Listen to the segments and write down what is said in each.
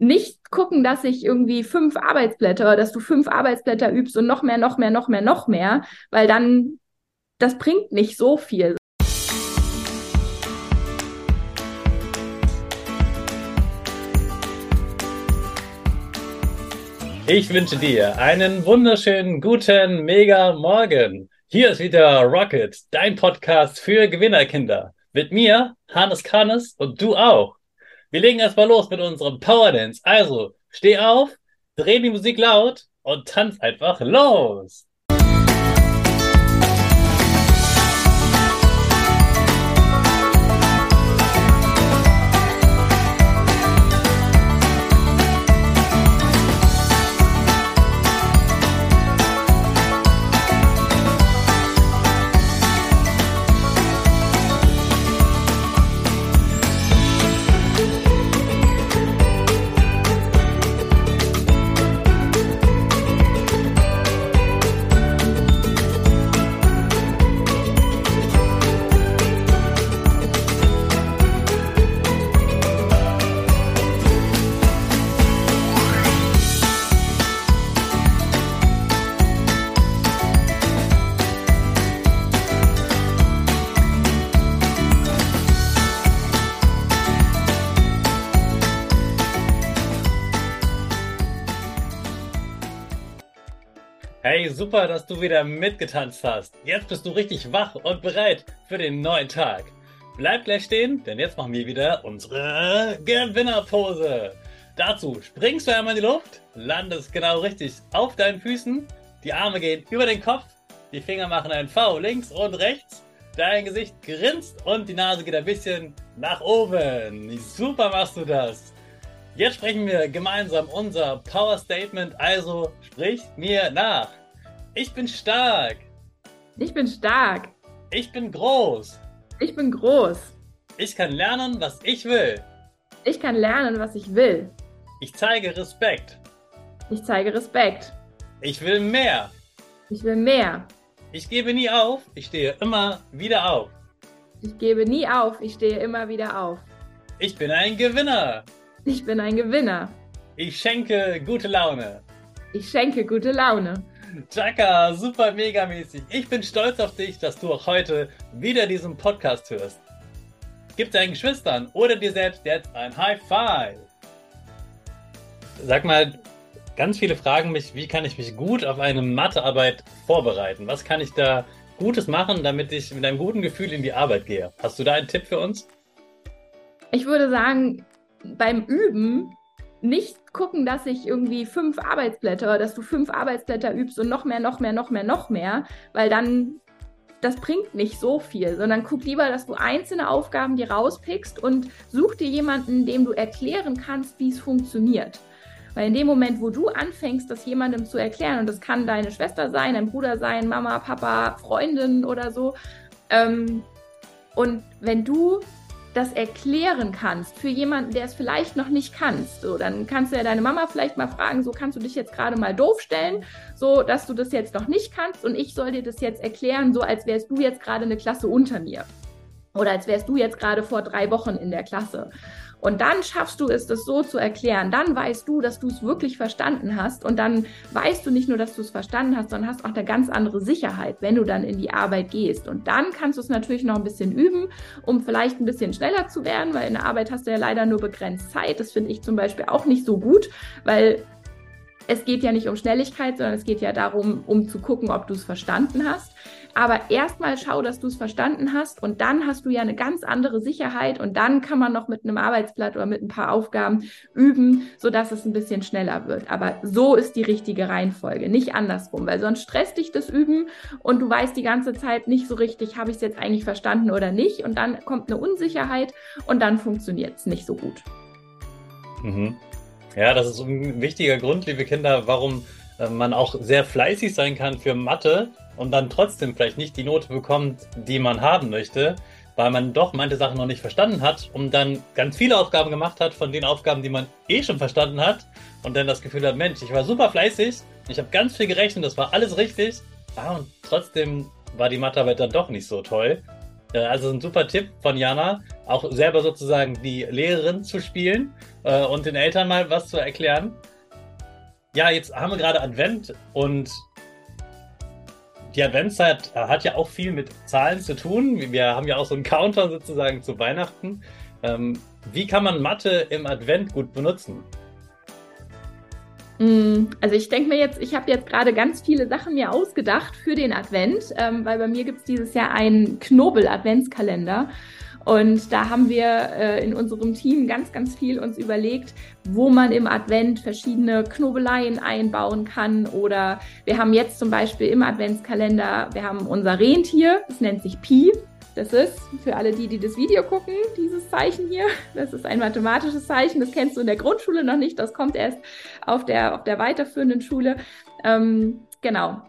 nicht gucken, dass ich irgendwie fünf Arbeitsblätter, dass du fünf Arbeitsblätter übst und noch mehr, noch mehr, noch mehr, noch mehr, weil dann das bringt nicht so viel. Ich wünsche dir einen wunderschönen guten Mega Morgen. Hier ist wieder Rocket, dein Podcast für Gewinnerkinder. Mit mir, Hannes Kannes und du auch. Wir legen erstmal los mit unserem Power Dance. Also, steh auf, dreh die Musik laut und tanz einfach los. Hey, super, dass du wieder mitgetanzt hast. Jetzt bist du richtig wach und bereit für den neuen Tag. Bleib gleich stehen, denn jetzt machen wir wieder unsere Gewinnerpose. Dazu springst du einmal in die Luft, landest genau richtig auf deinen Füßen, die Arme gehen über den Kopf, die Finger machen ein V links und rechts, dein Gesicht grinst und die Nase geht ein bisschen nach oben. Super machst du das. Jetzt sprechen wir gemeinsam unser Power Statement, also sprich mir nach. Ich bin stark. Ich bin stark. Ich bin groß. Ich bin groß. Ich kann lernen, was ich will. Ich kann lernen, was ich will. Ich zeige Respekt. Ich zeige Respekt. Ich will mehr. Ich will mehr. Ich gebe nie auf, ich stehe immer wieder auf. Ich gebe nie auf, ich stehe immer wieder auf. Ich bin ein Gewinner. Ich bin ein Gewinner. Ich schenke gute Laune. Ich schenke gute Laune. Chaka, super mega mäßig. Ich bin stolz auf dich, dass du auch heute wieder diesen Podcast hörst. Gib deinen Geschwistern oder dir selbst jetzt ein High Five. Sag mal, ganz viele fragen mich, wie kann ich mich gut auf eine Mathearbeit vorbereiten? Was kann ich da Gutes machen, damit ich mit einem guten Gefühl in die Arbeit gehe? Hast du da einen Tipp für uns? Ich würde sagen, beim Üben nicht gucken, dass ich irgendwie fünf Arbeitsblätter, dass du fünf Arbeitsblätter übst und noch mehr, noch mehr, noch mehr, noch mehr, weil dann das bringt nicht so viel, sondern guck lieber, dass du einzelne Aufgaben dir rauspickst und such dir jemanden, dem du erklären kannst, wie es funktioniert. Weil in dem Moment, wo du anfängst, das jemandem zu erklären, und das kann deine Schwester sein, dein Bruder sein, Mama, Papa, Freundin oder so, ähm, und wenn du das erklären kannst für jemanden, der es vielleicht noch nicht kannst. So, dann kannst du ja deine Mama vielleicht mal fragen, so kannst du dich jetzt gerade mal doof stellen, so dass du das jetzt noch nicht kannst und ich soll dir das jetzt erklären, so als wärst du jetzt gerade eine Klasse unter mir. Oder als wärst du jetzt gerade vor drei Wochen in der Klasse. Und dann schaffst du es, das so zu erklären. Dann weißt du, dass du es wirklich verstanden hast. Und dann weißt du nicht nur, dass du es verstanden hast, sondern hast auch eine ganz andere Sicherheit, wenn du dann in die Arbeit gehst. Und dann kannst du es natürlich noch ein bisschen üben, um vielleicht ein bisschen schneller zu werden, weil in der Arbeit hast du ja leider nur begrenzt Zeit. Das finde ich zum Beispiel auch nicht so gut, weil es geht ja nicht um Schnelligkeit, sondern es geht ja darum, um zu gucken, ob du es verstanden hast. Aber erstmal schau, dass du es verstanden hast und dann hast du ja eine ganz andere Sicherheit und dann kann man noch mit einem Arbeitsblatt oder mit ein paar Aufgaben üben, sodass es ein bisschen schneller wird. Aber so ist die richtige Reihenfolge, nicht andersrum, weil sonst stresst dich das Üben und du weißt die ganze Zeit nicht so richtig, habe ich es jetzt eigentlich verstanden oder nicht und dann kommt eine Unsicherheit und dann funktioniert es nicht so gut. Mhm. Ja, das ist ein wichtiger Grund, liebe Kinder, warum äh, man auch sehr fleißig sein kann für Mathe und dann trotzdem vielleicht nicht die Note bekommt, die man haben möchte, weil man doch manche Sachen noch nicht verstanden hat und dann ganz viele Aufgaben gemacht hat von den Aufgaben, die man eh schon verstanden hat und dann das Gefühl hat, Mensch, ich war super fleißig, ich habe ganz viel gerechnet, das war alles richtig, ah, und trotzdem war die Mathearbeit dann doch nicht so toll. Äh, also ein super Tipp von Jana, auch selber sozusagen die Lehrerin zu spielen äh, und den Eltern mal was zu erklären. Ja, jetzt haben wir gerade Advent und die Adventszeit hat ja auch viel mit Zahlen zu tun. Wir haben ja auch so einen Counter sozusagen zu Weihnachten. Ähm, wie kann man Mathe im Advent gut benutzen? Mm, also ich denke mir jetzt, ich habe jetzt gerade ganz viele Sachen mir ausgedacht für den Advent, ähm, weil bei mir gibt es dieses Jahr einen Knobel-Adventskalender. Und da haben wir äh, in unserem Team ganz, ganz viel uns überlegt, wo man im Advent verschiedene Knobeleien einbauen kann. Oder wir haben jetzt zum Beispiel im Adventskalender, wir haben unser Rentier, das nennt sich Pi. Das ist für alle die, die das Video gucken, dieses Zeichen hier. Das ist ein mathematisches Zeichen. Das kennst du in der Grundschule noch nicht. Das kommt erst auf der, auf der weiterführenden Schule. Ähm, genau.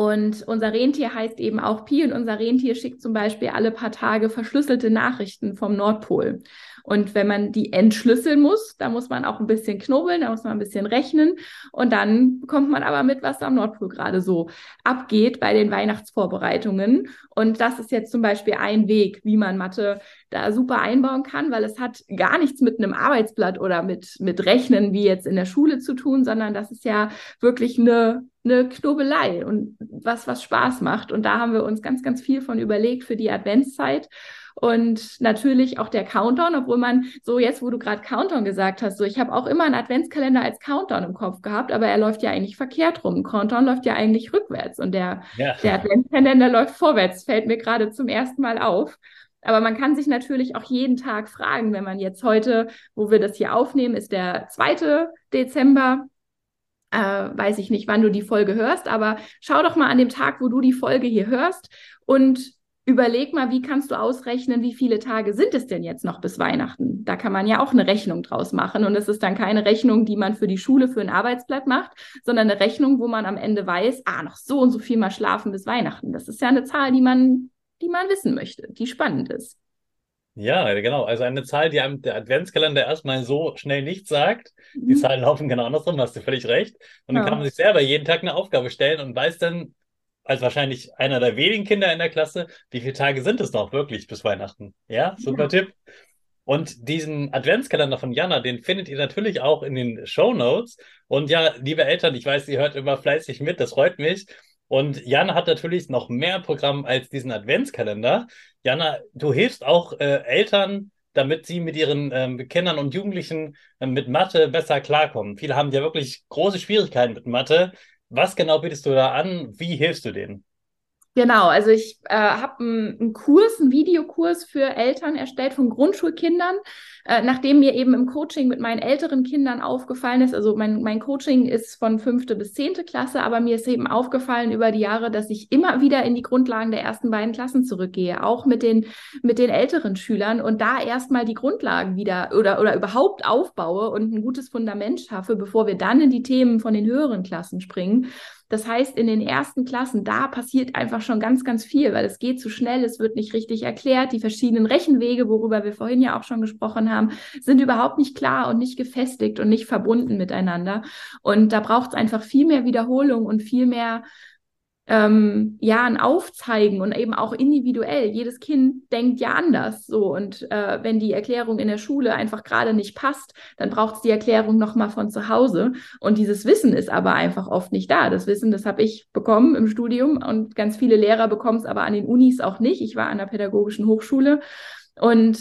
Und unser Rentier heißt eben auch Pi und unser Rentier schickt zum Beispiel alle paar Tage verschlüsselte Nachrichten vom Nordpol. Und wenn man die entschlüsseln muss, da muss man auch ein bisschen knobeln, da muss man ein bisschen rechnen. Und dann bekommt man aber mit, was am Nordpol gerade so abgeht bei den Weihnachtsvorbereitungen. Und das ist jetzt zum Beispiel ein Weg, wie man Mathe da super einbauen kann, weil es hat gar nichts mit einem Arbeitsblatt oder mit, mit Rechnen wie jetzt in der Schule zu tun, sondern das ist ja wirklich eine eine Knobelei und was, was Spaß macht. Und da haben wir uns ganz, ganz viel von überlegt für die Adventszeit. Und natürlich auch der Countdown, obwohl man so jetzt, wo du gerade Countdown gesagt hast, so ich habe auch immer einen Adventskalender als Countdown im Kopf gehabt, aber er läuft ja eigentlich verkehrt rum. Countdown läuft ja eigentlich rückwärts und der, ja. der Adventskalender läuft vorwärts, fällt mir gerade zum ersten Mal auf. Aber man kann sich natürlich auch jeden Tag fragen, wenn man jetzt heute, wo wir das hier aufnehmen, ist der 2. Dezember. Äh, weiß ich nicht, wann du die Folge hörst, aber schau doch mal an dem Tag, wo du die Folge hier hörst und überleg mal, wie kannst du ausrechnen, wie viele Tage sind es denn jetzt noch bis Weihnachten? Da kann man ja auch eine Rechnung draus machen. Und es ist dann keine Rechnung, die man für die Schule, für ein Arbeitsblatt macht, sondern eine Rechnung, wo man am Ende weiß, ah, noch so und so viel mal schlafen bis Weihnachten. Das ist ja eine Zahl, die man, die man wissen möchte, die spannend ist. Ja, genau. Also eine Zahl, die einem der Adventskalender erstmal so schnell nicht sagt. Mhm. Die Zahlen laufen genau andersrum, hast du völlig recht. Und dann ja. kann man sich selber jeden Tag eine Aufgabe stellen und weiß dann, als wahrscheinlich einer der wenigen Kinder in der Klasse, wie viele Tage sind es noch wirklich bis Weihnachten? Ja, super ja. Tipp. Und diesen Adventskalender von Jana, den findet ihr natürlich auch in den Show Notes. Und ja, liebe Eltern, ich weiß, ihr hört immer fleißig mit, das freut mich. Und Jana hat natürlich noch mehr Programm als diesen Adventskalender. Jana, du hilfst auch äh, Eltern, damit sie mit ihren ähm, Kindern und Jugendlichen äh, mit Mathe besser klarkommen. Viele haben ja wirklich große Schwierigkeiten mit Mathe. Was genau bietest du da an? Wie hilfst du denen? Genau, also ich äh, habe einen Kurs, einen Videokurs für Eltern erstellt von Grundschulkindern, äh, nachdem mir eben im Coaching mit meinen älteren Kindern aufgefallen ist, also mein, mein Coaching ist von fünfte bis zehnte Klasse, aber mir ist eben aufgefallen über die Jahre, dass ich immer wieder in die Grundlagen der ersten beiden Klassen zurückgehe, auch mit den, mit den älteren Schülern und da erstmal die Grundlagen wieder oder, oder überhaupt aufbaue und ein gutes Fundament schaffe, bevor wir dann in die Themen von den höheren Klassen springen. Das heißt, in den ersten Klassen, da passiert einfach schon ganz, ganz viel, weil es geht zu schnell, es wird nicht richtig erklärt. Die verschiedenen Rechenwege, worüber wir vorhin ja auch schon gesprochen haben, sind überhaupt nicht klar und nicht gefestigt und nicht verbunden miteinander. Und da braucht es einfach viel mehr Wiederholung und viel mehr ähm, ja, ein Aufzeigen und eben auch individuell. Jedes Kind denkt ja anders. So und äh, wenn die Erklärung in der Schule einfach gerade nicht passt, dann braucht es die Erklärung nochmal von zu Hause. Und dieses Wissen ist aber einfach oft nicht da. Das Wissen, das habe ich bekommen im Studium und ganz viele Lehrer bekommen es aber an den Unis auch nicht. Ich war an der pädagogischen Hochschule und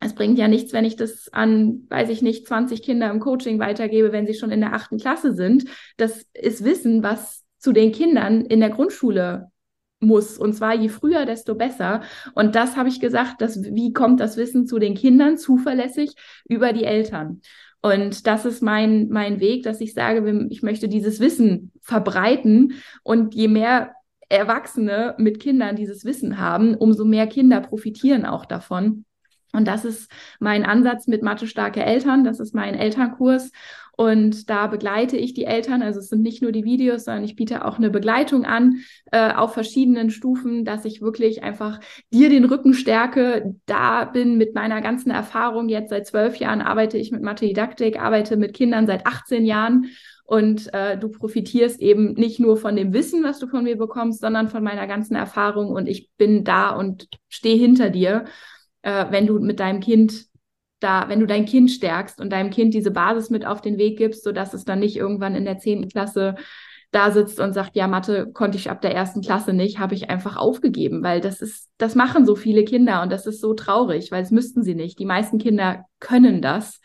es bringt ja nichts, wenn ich das an, weiß ich nicht, 20 Kinder im Coaching weitergebe, wenn sie schon in der achten Klasse sind. Das ist Wissen, was zu den Kindern in der Grundschule muss. Und zwar je früher, desto besser. Und das habe ich gesagt, dass, wie kommt das Wissen zu den Kindern zuverlässig über die Eltern? Und das ist mein, mein Weg, dass ich sage, ich möchte dieses Wissen verbreiten. Und je mehr Erwachsene mit Kindern dieses Wissen haben, umso mehr Kinder profitieren auch davon. Und das ist mein Ansatz mit Mathe starke Eltern. Das ist mein Elternkurs. Und da begleite ich die Eltern. Also es sind nicht nur die Videos, sondern ich biete auch eine Begleitung an äh, auf verschiedenen Stufen, dass ich wirklich einfach dir den Rücken stärke. Da bin mit meiner ganzen Erfahrung. Jetzt seit zwölf Jahren arbeite ich mit Mathe-Didaktik, arbeite mit Kindern seit 18 Jahren. Und äh, du profitierst eben nicht nur von dem Wissen, was du von mir bekommst, sondern von meiner ganzen Erfahrung. Und ich bin da und stehe hinter dir äh, wenn du mit deinem Kind da, wenn du dein Kind stärkst und deinem Kind diese Basis mit auf den Weg gibst, sodass es dann nicht irgendwann in der zehnten Klasse da sitzt und sagt, ja, Mathe konnte ich ab der ersten Klasse nicht, habe ich einfach aufgegeben, weil das ist, das machen so viele Kinder und das ist so traurig, weil es müssten sie nicht. Die meisten Kinder können das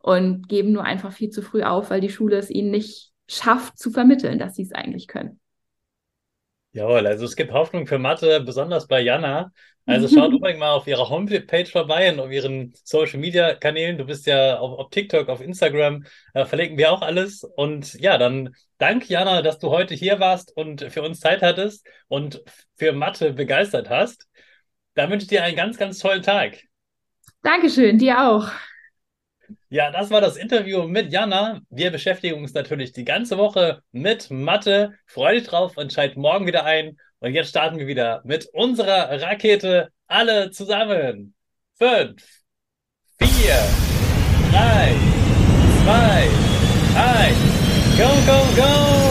und geben nur einfach viel zu früh auf, weil die Schule es ihnen nicht schafft zu vermitteln, dass sie es eigentlich können. Jawohl, also es gibt Hoffnung für Mathe, besonders bei Jana. Also schaut unbedingt mal auf ihrer Homepage vorbei und auf ihren Social Media Kanälen. Du bist ja auf, auf TikTok, auf Instagram, äh, verlinken wir auch alles. Und ja, dann dank Jana, dass du heute hier warst und für uns Zeit hattest und für Mathe begeistert hast. Da wünsche ich dir einen ganz, ganz tollen Tag. Dankeschön, dir auch. Ja, das war das Interview mit Jana. Wir beschäftigen uns natürlich die ganze Woche mit Mathe. Freue dich drauf und schalt morgen wieder ein. Und jetzt starten wir wieder mit unserer Rakete alle zusammen. Fünf, vier, drei, zwei, eins. Go, go, go!